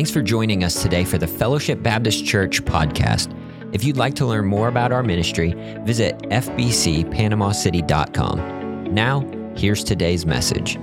Thanks for joining us today for the Fellowship Baptist Church podcast. If you'd like to learn more about our ministry, visit fbcpanamacity.com. Now, here's today's message.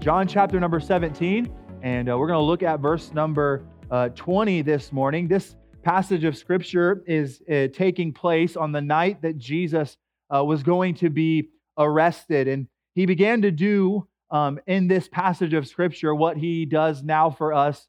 John chapter number 17, and uh, we're going to look at verse number uh, 20 this morning. This passage of scripture is uh, taking place on the night that Jesus uh, was going to be arrested. And he began to do um, in this passage of scripture what he does now for us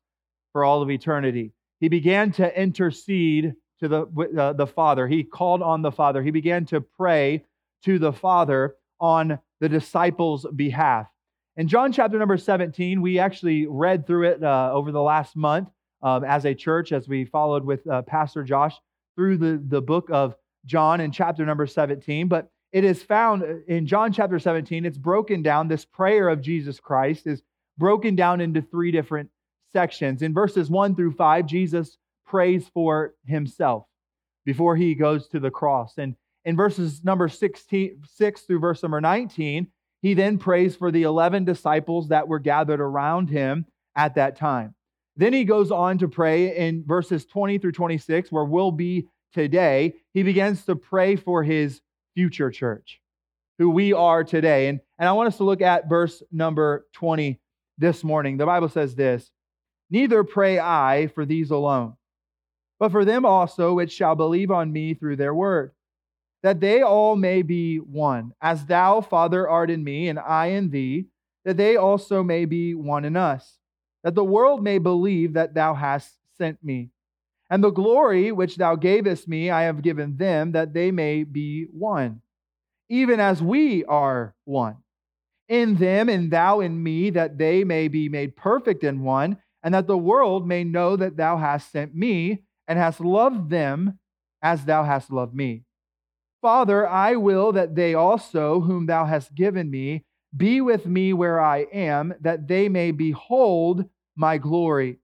for all of eternity. He began to intercede to the, uh, the Father. He called on the Father. He began to pray to the Father on the disciples' behalf. In John chapter number 17, we actually read through it uh, over the last month um, as a church, as we followed with uh, Pastor Josh through the, the book of John in chapter number 17. But it is found uh, in John chapter 17. It's broken down. This prayer of Jesus Christ is broken down into three different sections. In verses 1 through 5, Jesus prays for himself before he goes to the cross. And in verses number 16, 6 through verse number 19, he then prays for the 11 disciples that were gathered around him at that time. Then he goes on to pray in verses 20 through 26, where we'll be today. He begins to pray for his future church, who we are today. And, and I want us to look at verse number 20 this morning. The Bible says this Neither pray I for these alone, but for them also which shall believe on me through their word, that they all may be one, as thou, Father, art in me, and I in thee, that they also may be one in us, that the world may believe that thou hast sent me. And the glory which thou gavest me, I have given them, that they may be one, even as we are one. In them, and thou in me, that they may be made perfect in one, and that the world may know that thou hast sent me, and hast loved them as thou hast loved me. Father, I will that they also, whom thou hast given me, be with me where I am, that they may behold my glory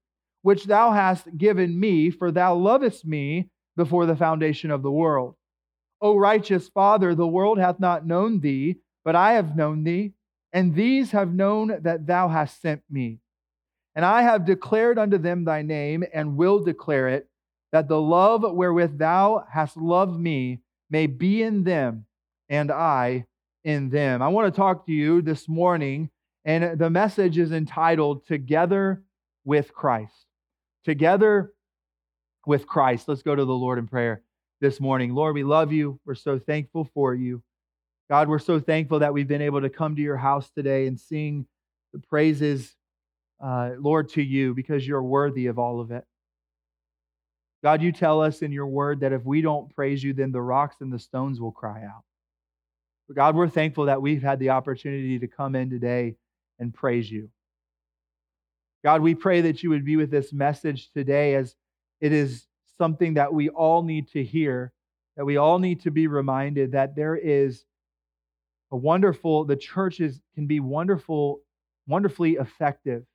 which thou hast given me, for thou lovest me before the foundation of the world. O righteous Father, the world hath not known thee, but I have known thee, and these have known that thou hast sent me. And I have declared unto them thy name, and will declare it, that the love wherewith thou hast loved me may be in them, and I in them. I want to talk to you this morning, and the message is entitled Together with Christ together with Christ. Let's go to the Lord in prayer this morning. Lord, we love you. We're so thankful for you. God, we're so thankful that we've been able to come to your house today and sing the praises, uh, Lord, to you because you're worthy of all of it. God, you tell us in your word that if we don't praise you, then the rocks and the stones will cry out. But God, we're thankful that we've had the opportunity to come in today and praise you. God, we pray that you would be with this message today as it is something that we all need to hear, that we all need to be reminded that there is a wonderful, the churches can be wonderful, wonderfully effective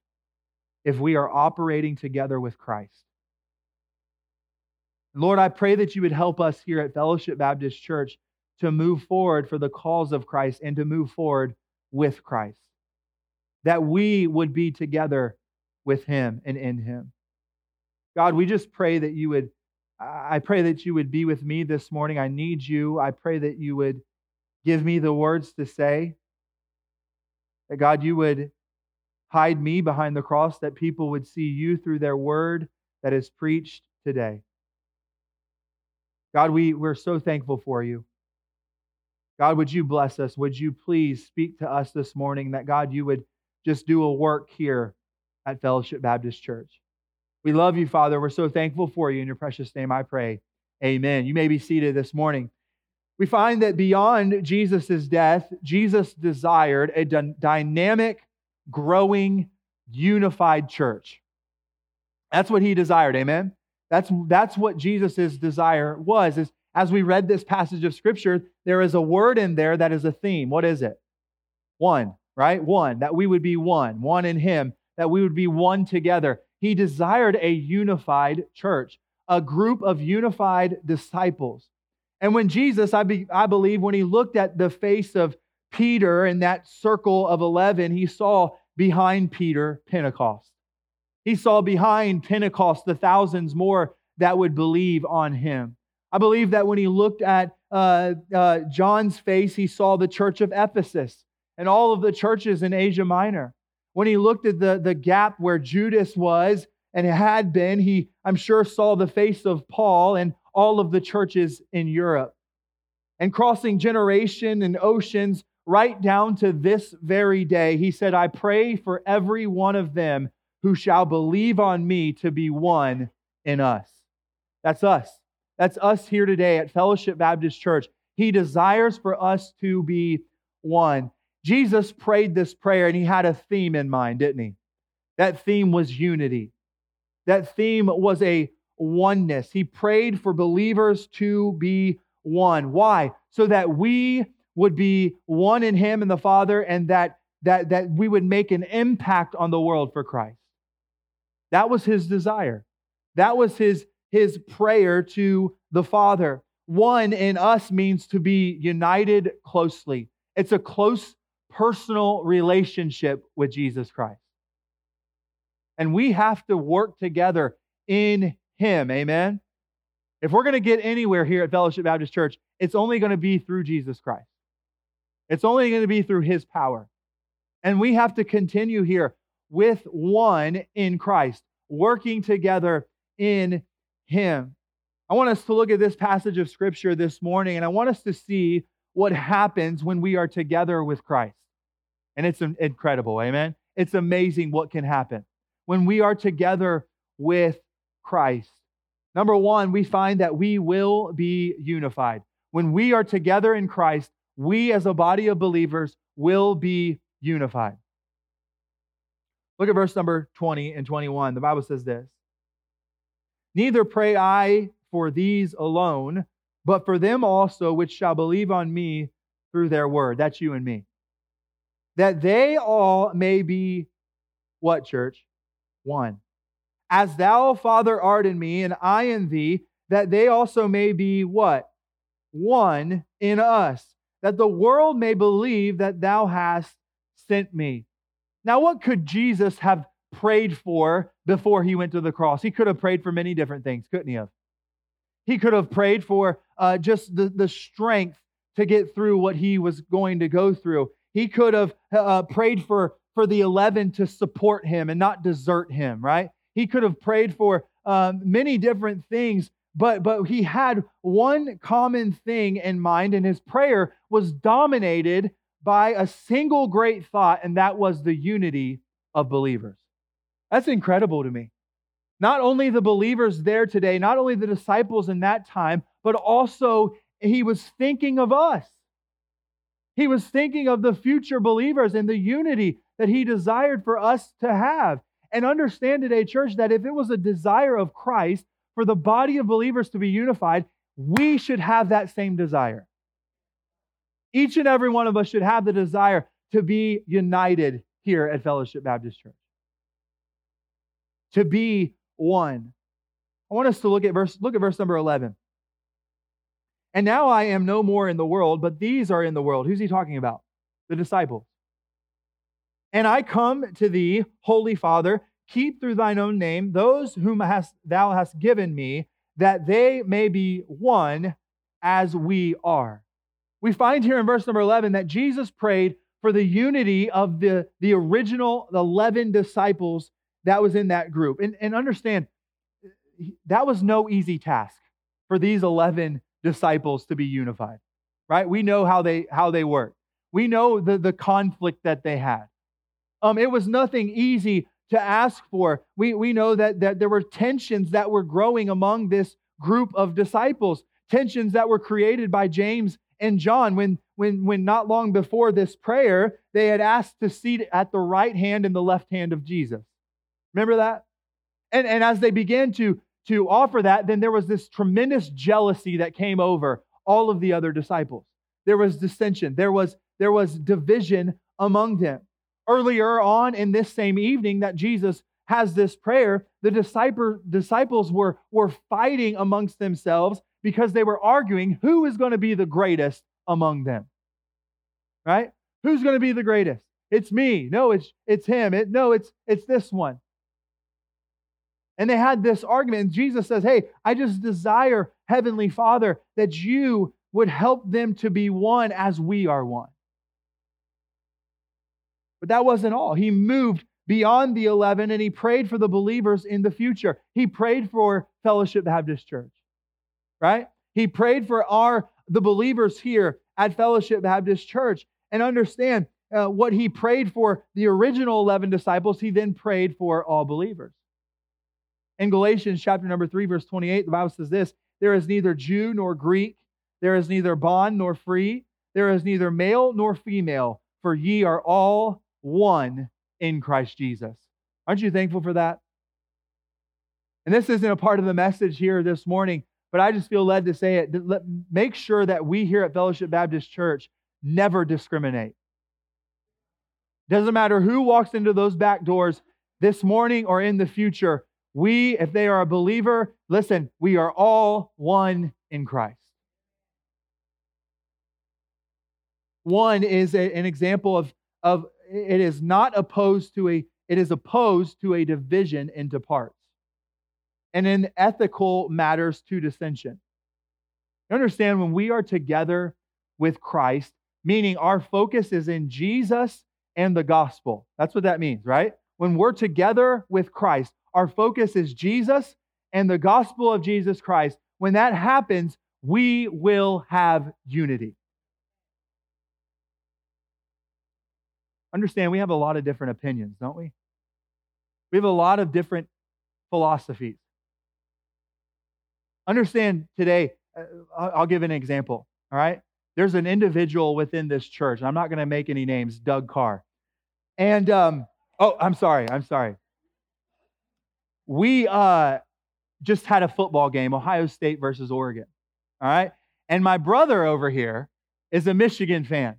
if we are operating together with Christ. Lord, I pray that you would help us here at Fellowship Baptist Church to move forward for the cause of Christ and to move forward with Christ. That we would be together with him and in him. God, we just pray that you would, I pray that you would be with me this morning. I need you. I pray that you would give me the words to say. That God, you would hide me behind the cross, that people would see you through their word that is preached today. God, we, we're so thankful for you. God, would you bless us? Would you please speak to us this morning that, God, you would just do a work here at Fellowship Baptist Church. We love you, Father. We're so thankful for you. In your precious name, I pray. Amen. You may be seated this morning. We find that beyond Jesus' death, Jesus desired a dynamic, growing, unified church. That's what he desired. Amen. That's, that's what Jesus' desire was. Is as we read this passage of scripture, there is a word in there that is a theme. What is it? One, right? One, that we would be one, one in him that we would be one together. He desired a unified church, a group of unified disciples. And when Jesus, I, be, I believe, when he looked at the face of Peter in that circle of 11, he saw behind Peter Pentecost. He saw behind Pentecost the thousands more that would believe on him. I believe that when he looked at uh, uh, John's face, he saw the church of Ephesus and all of the churches in Asia Minor. When he looked at the, the gap where Judas was and had been, he, I'm sure, saw the face of Paul and all of the churches in Europe. And crossing generation and oceans right down to this very day, he said, I pray for every one of them who shall believe on me to be one in us. That's us. That's us here today at Fellowship Baptist Church. He desires for us to be one. Jesus prayed this prayer and he had a theme in mind, didn't he? That theme was unity. That theme was a oneness. He prayed for believers to be one. Why? So that we would be one in him and the Father and that that that we would make an impact on the world for Christ. That was his desire. That was his his prayer to the Father. One in us means to be united closely. It's a close personal relationship with Jesus Christ. And we have to work together in Him. Amen. If we're going to get anywhere here at Fellowship Baptist Church, it's only going to be through Jesus Christ. It's only going to be through His power. And we have to continue here with one in Christ, working together in Him. I want us to look at this passage of Scripture this morning, and I want us to see what happens when we are together with Christ. And it's incredible, amen? It's amazing what can happen when we are together with Christ. Number one, we find that we will be unified. When we are together in Christ, we as a body of believers will be unified. Look at verse number 20 and 21. The Bible says this Neither pray I for these alone, but for them also which shall believe on me through their word. That's you and me. That they all may be what, church? One. As thou, Father, art in me, and I in thee, that they also may be what? One in us, that the world may believe that thou hast sent me. Now, what could Jesus have prayed for before he went to the cross? He could have prayed for many different things, couldn't he have? He could have prayed for uh, just the, the strength to get through what he was going to go through. He could have uh, prayed for, for the 11 to support him and not desert him, right? He could have prayed for um, many different things, but, but he had one common thing in mind, and his prayer was dominated by a single great thought, and that was the unity of believers. That's incredible to me. Not only the believers there today, not only the disciples in that time, but also he was thinking of us. He was thinking of the future believers and the unity that he desired for us to have. And understand today, church, that if it was a desire of Christ for the body of believers to be unified, we should have that same desire. Each and every one of us should have the desire to be united here at Fellowship Baptist Church. To be 1. I want us to look at verse look at verse number 11. And now I am no more in the world, but these are in the world. Who's he talking about? The disciples. And I come to thee, Holy Father, keep through thine own name those whom hast, thou hast given me, that they may be one as we are. We find here in verse number 11 that Jesus prayed for the unity of the, the original 11 disciples that was in that group. And, and understand, that was no easy task for these 11 disciples to be unified, right? We know how they, how they work. We know the, the conflict that they had. Um, it was nothing easy to ask for. We, we know that, that there were tensions that were growing among this group of disciples, tensions that were created by James and John when, when, when not long before this prayer, they had asked to seat at the right hand and the left hand of Jesus. Remember that? And, and as they began to, to offer that, then there was this tremendous jealousy that came over all of the other disciples. There was dissension, there was, there was division among them. Earlier on in this same evening that Jesus has this prayer, the disciple, disciples were, were fighting amongst themselves because they were arguing who is going to be the greatest among them. Right? Who's going to be the greatest? it's me. No, it's it's him. It, no, it's it's this one. And they had this argument, and Jesus says, Hey, I just desire, Heavenly Father, that you would help them to be one as we are one. But that wasn't all. He moved beyond the 11 and he prayed for the believers in the future. He prayed for Fellowship Baptist Church, right? He prayed for our the believers here at Fellowship Baptist Church. And understand uh, what he prayed for the original 11 disciples, he then prayed for all believers. In Galatians chapter number 3 verse 28, the Bible says this, there is neither Jew nor Greek, there is neither bond nor free, there is neither male nor female, for ye are all one in Christ Jesus. Aren't you thankful for that? And this isn't a part of the message here this morning, but I just feel led to say it. Make sure that we here at Fellowship Baptist Church never discriminate. Doesn't matter who walks into those back doors this morning or in the future, we, if they are a believer, listen, we are all one in Christ. One is a, an example of, of it is not opposed to a, it is opposed to a division into parts. And in ethical matters to dissension. You understand when we are together with Christ, meaning our focus is in Jesus and the gospel. That's what that means, right? When we're together with Christ, our focus is Jesus and the gospel of Jesus Christ. When that happens, we will have unity. Understand, we have a lot of different opinions, don't we? We have a lot of different philosophies. Understand today, uh, I'll give an example, all right? There's an individual within this church, I'm not going to make any names, Doug Carr. And, um, oh, I'm sorry, I'm sorry. We uh, just had a football game, Ohio State versus Oregon, all right? And my brother over here is a Michigan fan.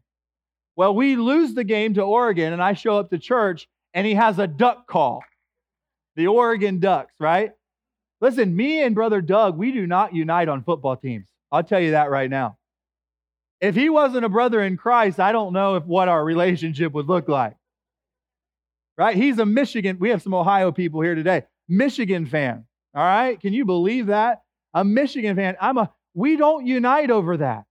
Well, we lose the game to Oregon, and I show up to church, and he has a duck call. The Oregon Ducks, right? Listen, me and brother Doug, we do not unite on football teams. I'll tell you that right now. If he wasn't a brother in Christ, I don't know if what our relationship would look like. Right? He's a Michigan. We have some Ohio people here today. Michigan fan. All right? Can you believe that? A Michigan fan. I'm a we don't unite over that.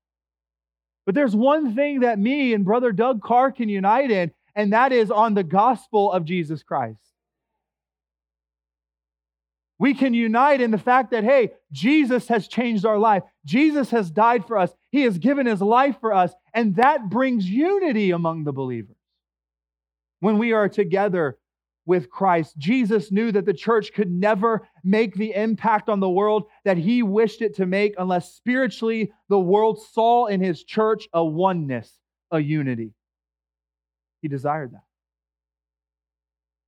But there's one thing that me and brother Doug Carr can unite in, and that is on the gospel of Jesus Christ. We can unite in the fact that, hey, Jesus has changed our life. Jesus has died for us. He has given his life for us. And that brings unity among the believers. When we are together with Christ, Jesus knew that the church could never make the impact on the world that he wished it to make unless spiritually the world saw in his church a oneness, a unity. He desired that.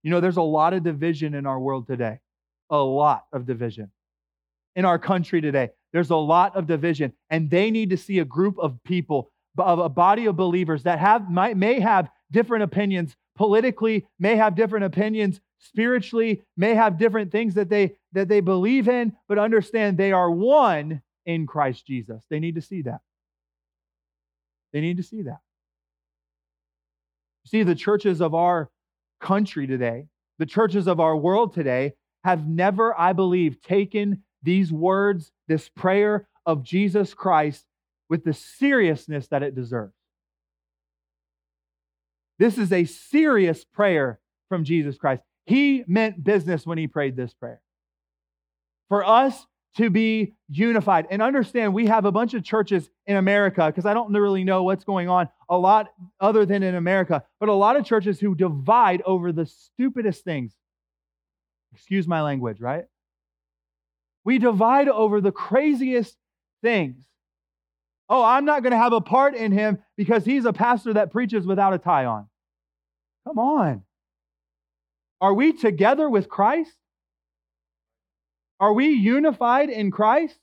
You know, there's a lot of division in our world today a lot of division. In our country today, there's a lot of division, and they need to see a group of people, of a body of believers that have might, may have different opinions politically, may have different opinions spiritually, may have different things that they that they believe in, but understand they are one in Christ Jesus. They need to see that. They need to see that. See, the churches of our country today, the churches of our world today, have never, I believe, taken these words, this prayer of Jesus Christ, with the seriousness that it deserves. This is a serious prayer from Jesus Christ. He meant business when he prayed this prayer. For us to be unified and understand we have a bunch of churches in America, because I don't really know what's going on a lot other than in America, but a lot of churches who divide over the stupidest things Excuse my language, right? We divide over the craziest things. Oh, I'm not going to have a part in him because he's a pastor that preaches without a tie on. Come on. Are we together with Christ? Are we unified in Christ?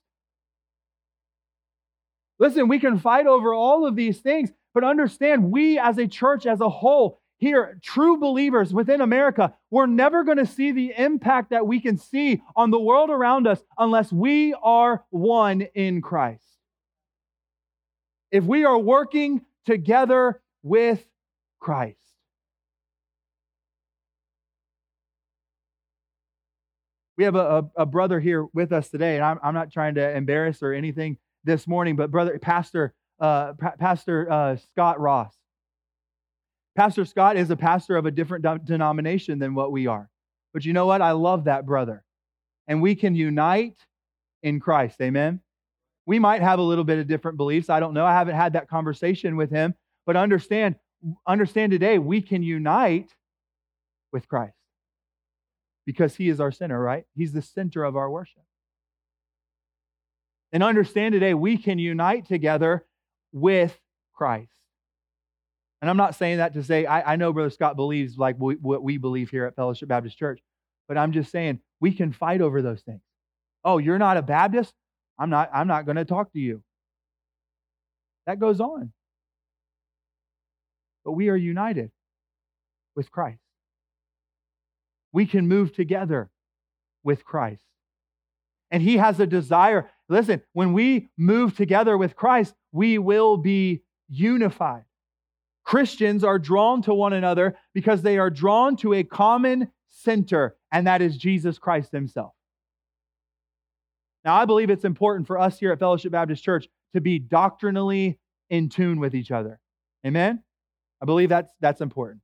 Listen, we can fight over all of these things, but understand we as a church as a whole here, true believers within America, we're never going to see the impact that we can see on the world around us unless we are one in Christ. If we are working together with Christ. We have a, a, a brother here with us today, and I'm, I'm not trying to embarrass or anything this morning, but brother, Pastor, uh, Pastor uh, Scott Ross. Pastor Scott is a pastor of a different de- denomination than what we are. But you know what? I love that brother. And we can unite in Christ. Amen. We might have a little bit of different beliefs. I don't know. I haven't had that conversation with him, but understand understand today we can unite with Christ. Because he is our center, right? He's the center of our worship. And understand today we can unite together with Christ. And I'm not saying that to say, I, I know Brother Scott believes like we, what we believe here at Fellowship Baptist Church, but I'm just saying we can fight over those things. Oh, you're not a Baptist? I'm not, I'm not going to talk to you. That goes on. But we are united with Christ. We can move together with Christ. And He has a desire. Listen, when we move together with Christ, we will be unified. Christians are drawn to one another because they are drawn to a common center, and that is Jesus Christ Himself. Now, I believe it's important for us here at Fellowship Baptist Church to be doctrinally in tune with each other. Amen? I believe that's, that's important.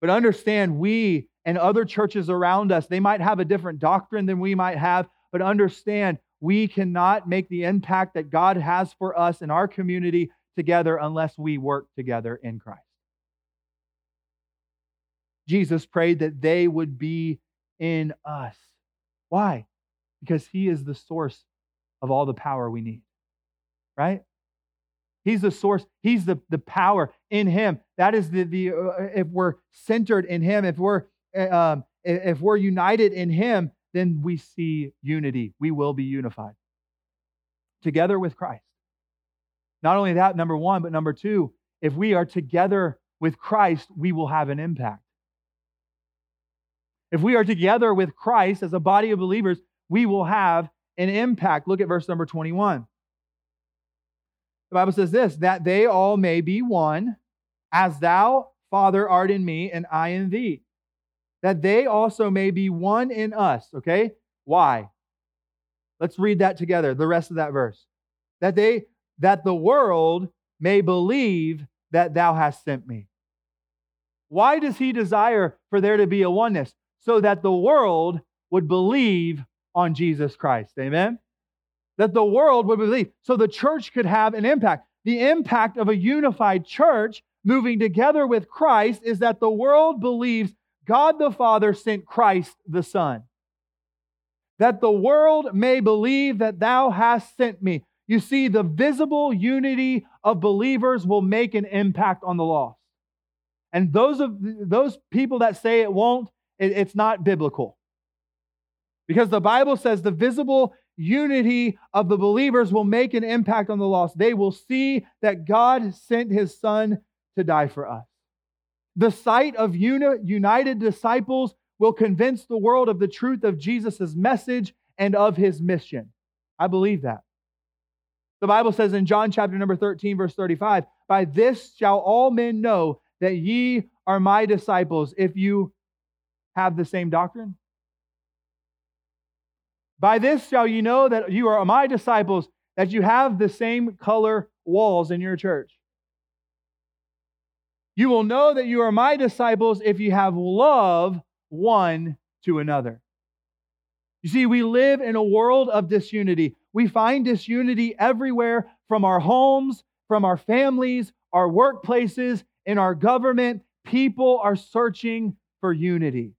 But understand, we and other churches around us, they might have a different doctrine than we might have, but understand we cannot make the impact that God has for us in our community together unless we work together in Christ. Jesus prayed that they would be in us. Why? Because he is the source of all the power we need, right? He's the source. He's the, the power in him. That is the, the uh, if we're centered in him, if we're uh, um, if we're united in him, then we see unity. We will be unified together with Christ. Not only that, number one, but number two, if we are together with Christ, we will have an impact. If we are together with Christ as a body of believers, we will have an impact. Look at verse number 21. The Bible says this that they all may be one, as thou, Father, art in me, and I in thee that they also may be one in us. Okay? Why? Let's read that together, the rest of that verse. That they that the world may believe that thou hast sent me. Why does he desire for there to be a oneness? So that the world would believe on Jesus Christ. Amen. That the world would believe. So the church could have an impact. The impact of a unified church moving together with Christ is that the world believes God the Father sent Christ the Son, that the world may believe that thou hast sent me. You see, the visible unity of believers will make an impact on the lost. And those of those people that say it won't, it, it's not biblical. Because the Bible says the visible unity of the believers will make an impact on the lost. They will see that God sent his son to die for us. The sight of uni- united disciples will convince the world of the truth of Jesus' message and of his mission. I believe that. The Bible says in John chapter number 13, verse 35, By this shall all men know that ye are my disciples if you have the same doctrine. By this shall you know that you are my disciples, that you have the same color walls in your church. You will know that you are my disciples if you have love one to another. You see, we live in a world of disunity. We find disunity everywhere from our homes, from our families, our workplaces, in our government. People are searching for unity.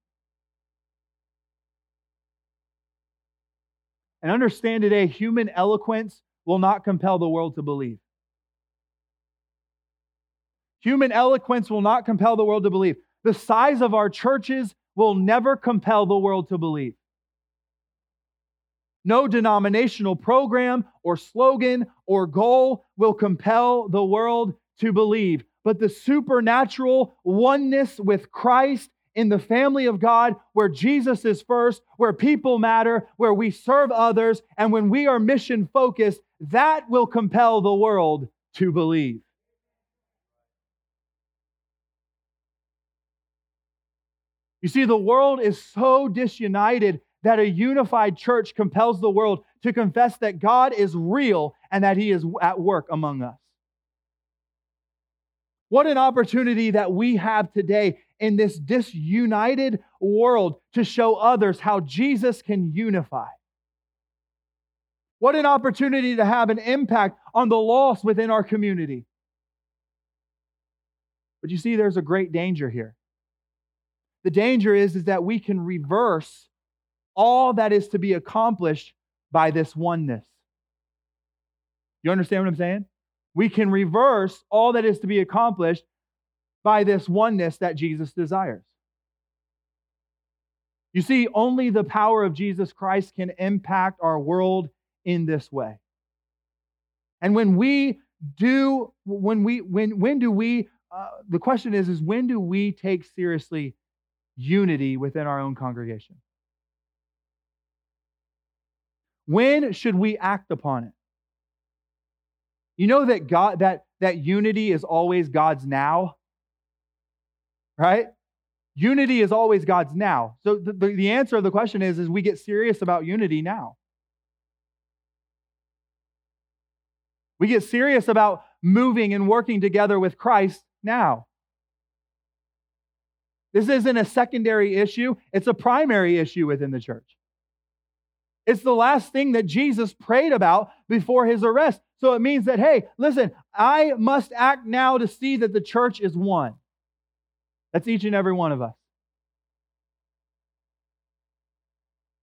And understand today, human eloquence will not compel the world to believe. Human eloquence will not compel the world to believe. The size of our churches will never compel the world to believe. No denominational program or slogan or goal will compel the world to believe. But the supernatural oneness with Christ in the family of God, where Jesus is first, where people matter, where we serve others, and when we are mission focused, that will compel the world to believe. You see, the world is so disunited that a unified church compels the world to confess that God is real and that He is at work among us. What an opportunity that we have today in this disunited world to show others how Jesus can unify. What an opportunity to have an impact on the lost within our community. But you see, there's a great danger here. The danger is, is that we can reverse all that is to be accomplished by this oneness. You understand what I'm saying? We can reverse all that is to be accomplished by this oneness that Jesus desires. You see, only the power of Jesus Christ can impact our world in this way. And when we do, when we, when, when do we, uh, the question is, is when do we take seriously unity within our own congregation? When should we act upon it? You know that God that that unity is always God's now? Right? Unity is always God's now. So the, the, the answer of the question is, is we get serious about unity now. We get serious about moving and working together with Christ now. This isn't a secondary issue, it's a primary issue within the church. It's the last thing that Jesus prayed about before his arrest. So it means that, hey, listen, I must act now to see that the church is one. That's each and every one of us.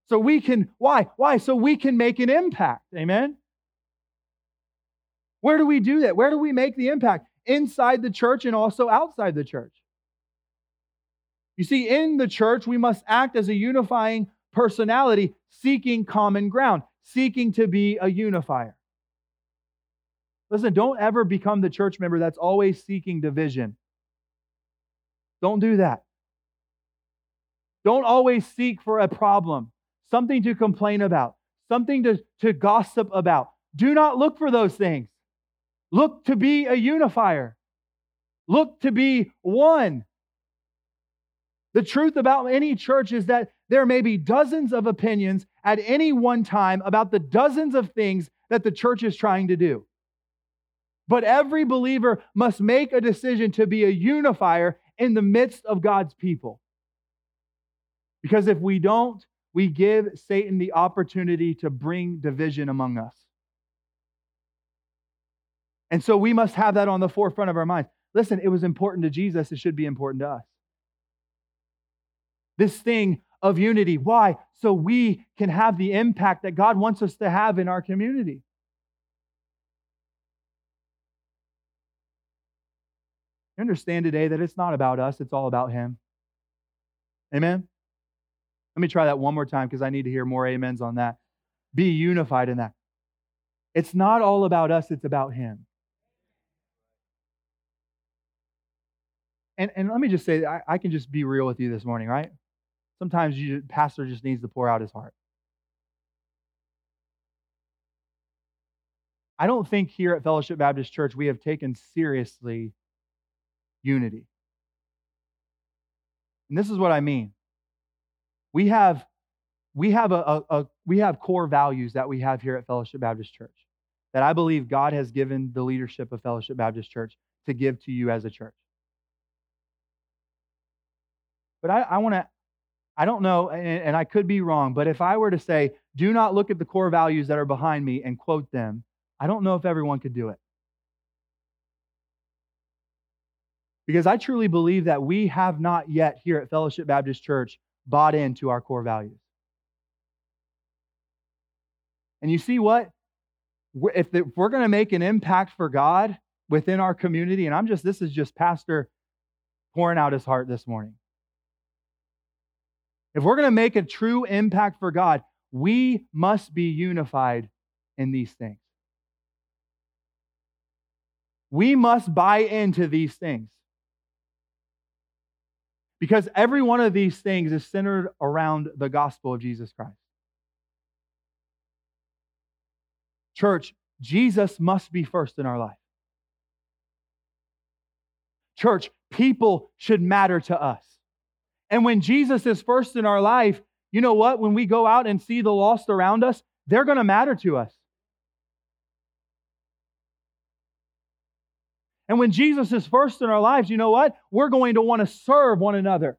So we can, why? Why? So we can make an impact. Amen? Where do we do that? Where do we make the impact? Inside the church and also outside the church. You see, in the church, we must act as a unifying personality, seeking common ground, seeking to be a unifier. Listen, don't ever become the church member that's always seeking division. Don't do that. Don't always seek for a problem, something to complain about, something to, to gossip about. Do not look for those things. Look to be a unifier. Look to be one. The truth about any church is that there may be dozens of opinions at any one time about the dozens of things that the church is trying to do. But every believer must make a decision to be a unifier in the midst of God's people. Because if we don't, we give Satan the opportunity to bring division among us. And so we must have that on the forefront of our minds. Listen, it was important to Jesus, it should be important to us. This thing of unity. Why? So we can have the impact that God wants us to have in our community. You understand today that it's not about us, it's all about Him. Amen? Let me try that one more time because I need to hear more amens on that. Be unified in that. It's not all about us, it's about Him. And, and let me just say, I, I can just be real with you this morning, right? Sometimes you pastor just needs to pour out his heart. I don't think here at Fellowship Baptist Church we have taken seriously unity. And this is what I mean. We have we have a, a, a, we have core values that we have here at Fellowship Baptist Church that I believe God has given the leadership of Fellowship Baptist Church to give to you as a church. But I, I want to I don't know, and, and I could be wrong, but if I were to say, do not look at the core values that are behind me and quote them, I don't know if everyone could do it. Because I truly believe that we have not yet here at Fellowship Baptist Church bought into our core values. And you see what? If, we're going to make an impact for God within our community, and I'm just, this is just Pastor pouring out his heart this morning. If we're going to make a true impact for God, we must be unified in these things. We must buy into these things. Because every one of these things is centered around the gospel of Jesus Christ. Church, Jesus must be first in our life. Church, people should matter to us. And when Jesus is first in our life, you know what? When we go out and see the lost around us, they're going to matter to us. And when Jesus is first in our lives, you know what? We're going to want to serve one another.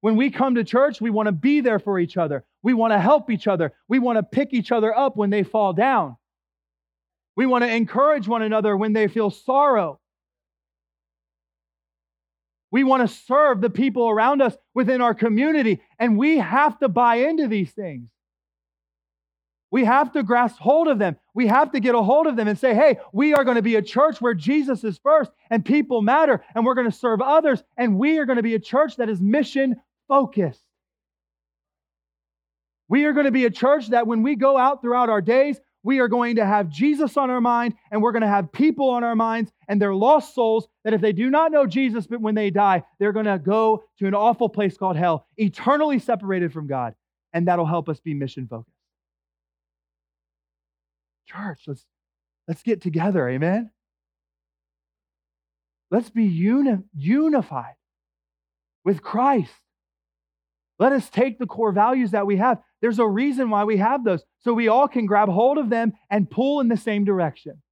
When we come to church, we want to be there for each other. We want to help each other. We want to pick each other up when they fall down. We want to encourage one another when they feel sorrow. We want to serve the people around us within our community, and we have to buy into these things. We have to grasp hold of them. We have to get a hold of them and say, hey, we are going to be a church where Jesus is first and people matter, and we're going to serve others, and we are going to be a church that is mission focused. We are going to be a church that when we go out throughout our days, we are going to have Jesus on our mind and we're going to have people on our minds and they're lost souls that if they do not know Jesus, but when they die, they're going to go to an awful place called hell, eternally separated from God. And that'll help us be mission focused. Church, let's, let's get together. Amen. Let's be uni- unified with Christ. Let us take the core values that we have. There's a reason why we have those, so we all can grab hold of them and pull in the same direction.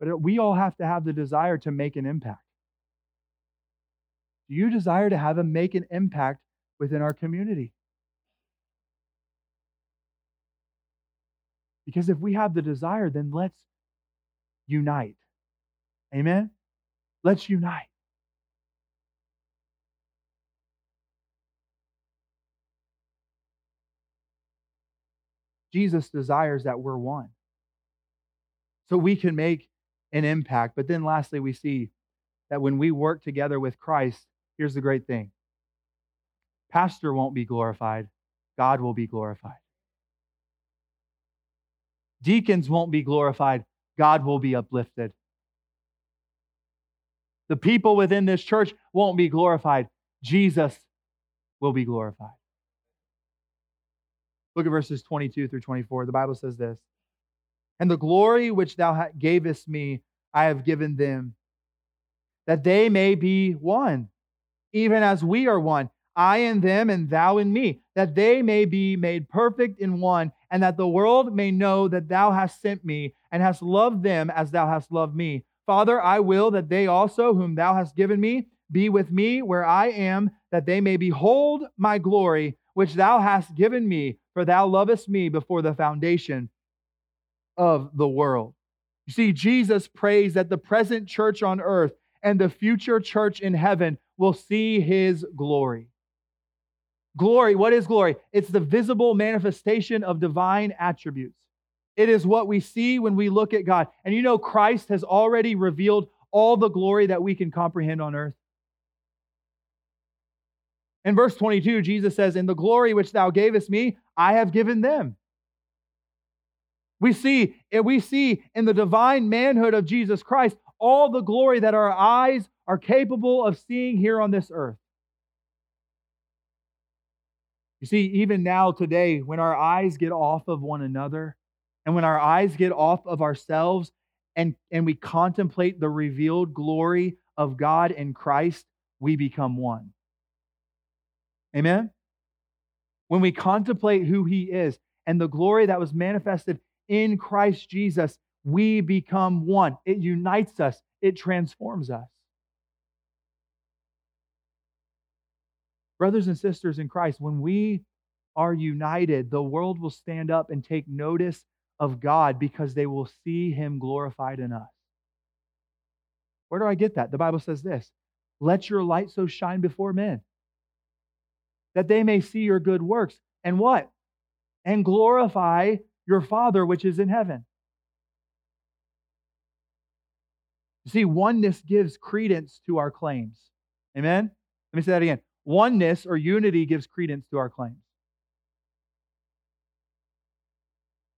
But we all have to have the desire to make an impact. Do you desire to have a make an impact within our community? Because if we have the desire, then let's unite. Amen? Let's unite. Jesus desires that we're one. So we can make an impact. But then lastly, we see that when we work together with Christ, here's the great thing Pastor won't be glorified, God will be glorified. Deacons won't be glorified, God will be uplifted. The people within this church won't be glorified, Jesus will be glorified. Look at verses 22 through 24. The Bible says this And the glory which thou gavest me, I have given them, that they may be one, even as we are one, I in them and thou in me, that they may be made perfect in one, and that the world may know that thou hast sent me and hast loved them as thou hast loved me. Father, I will that they also, whom thou hast given me, be with me where I am, that they may behold my glory, which thou hast given me for thou lovest me before the foundation of the world. You see, Jesus prays that the present church on earth and the future church in heaven will see his glory. Glory, what is glory? It's the visible manifestation of divine attributes. It is what we see when we look at God. And you know, Christ has already revealed all the glory that we can comprehend on earth. In verse 22, Jesus says, In the glory which thou gavest me, I have given them. We see, we see in the divine manhood of Jesus Christ all the glory that our eyes are capable of seeing here on this earth. You see, even now, today, when our eyes get off of one another and when our eyes get off of ourselves and, and we contemplate the revealed glory of God in Christ, we become one. Amen? When we contemplate who he is and the glory that was manifested in Christ Jesus, we become one. It unites us, it transforms us. Brothers and sisters in Christ, when we are united, the world will stand up and take notice of God because they will see him glorified in us. Where do I get that? The Bible says this Let your light so shine before men that they may see your good works. And what? And glorify your Father which is in heaven. You see, oneness gives credence to our claims. Amen? Let me say that again. Oneness or unity gives credence to our claims.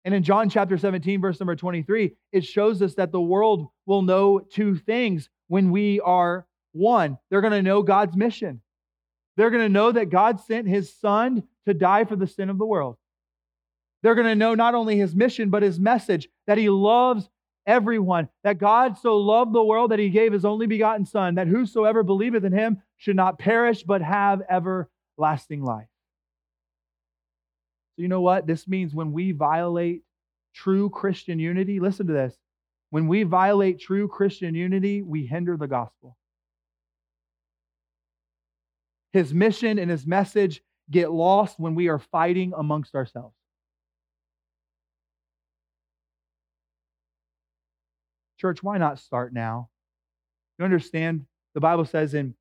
And in John chapter 17, verse number 23, it shows us that the world will know two things when we are one. They're going to know God's mission. They're going to know that God sent his son to die for the sin of the world. They're going to know not only his mission, but his message that he loves everyone, that God so loved the world that he gave his only begotten Son, that whosoever believeth in him should not perish, but have everlasting life. So, you know what? This means when we violate true Christian unity, listen to this. When we violate true Christian unity, we hinder the gospel. His mission and his message get lost when we are fighting amongst ourselves. Church, why not start now? You understand? The Bible says in,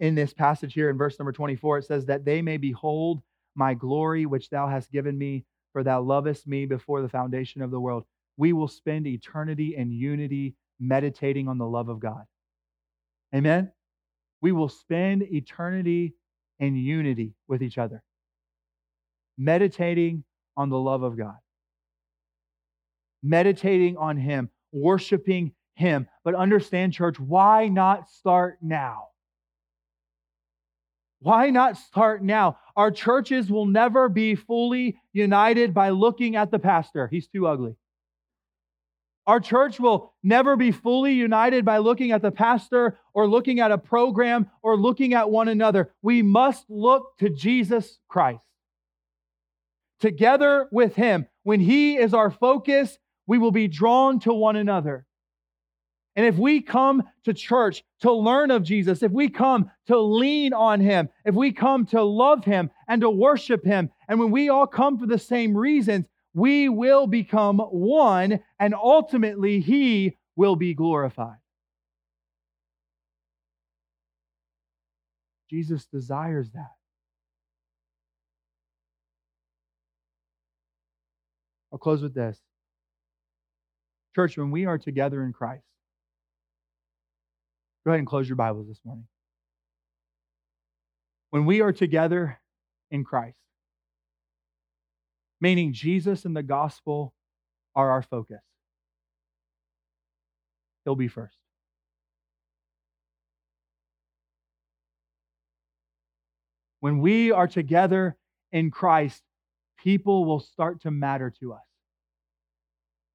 in this passage here in verse number 24, it says, That they may behold my glory which thou hast given me, for thou lovest me before the foundation of the world. We will spend eternity in unity meditating on the love of God. Amen? We will spend eternity in unity with each other, meditating on the love of God meditating on Him, worshiping Him. But understand, church, why not start now? Why not start now? Our churches will never be fully united by looking at the pastor. He's too ugly. Our church will never be fully united by looking at the pastor or looking at a program or looking at one another. We must look to Jesus Christ. Together with Him, when He is our focus we will be drawn to one another. And if we come to church to learn of Jesus, if we come to lean on Him, if we come to love Him and to worship Him, and when we all come for the same reasons, we will become one, and ultimately He will be glorified. Jesus desires that. I'll close with this. Church, when we are together in Christ, go ahead and close your Bibles this morning. When we are together in Christ, meaning Jesus and the gospel are our focus, He'll be first. When we are together in Christ, people will start to matter to us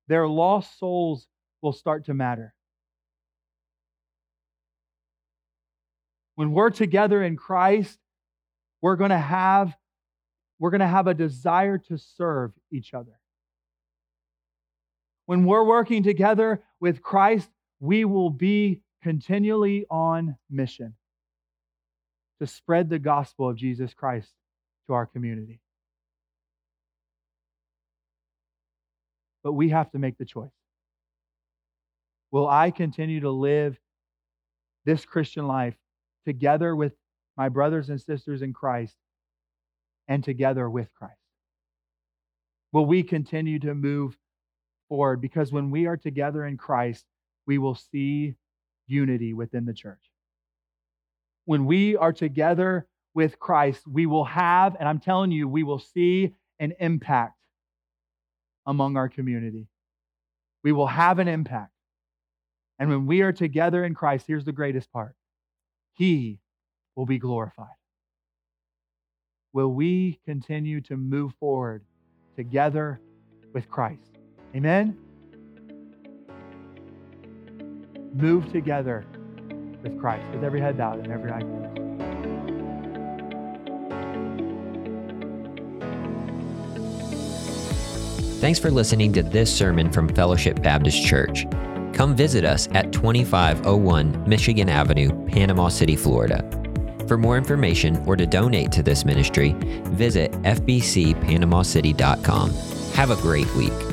their lost souls will start to matter. When we're together in Christ, we're going to have we're going to have a desire to serve each other. When we're working together with Christ, we will be continually on mission to spread the gospel of Jesus Christ to our community. but we have to make the choice. Will I continue to live this Christian life together with my brothers and sisters in Christ and together with Christ? Will we continue to move forward? Because when we are together in Christ, we will see unity within the church. When we are together with Christ, we will have, and I'm telling you, we will see an impact among our community. We will have an impact. And when we are together in Christ, here's the greatest part He will be glorified. Will we continue to move forward together with Christ? Amen? Move together with Christ with every head bowed and every eye closed. Thanks for listening to this sermon from Fellowship Baptist Church. Come visit us at 2501 Michigan Avenue, Panama City, Florida. For more information or to donate to this ministry, visit fbcpanamacity.com. Have a great week.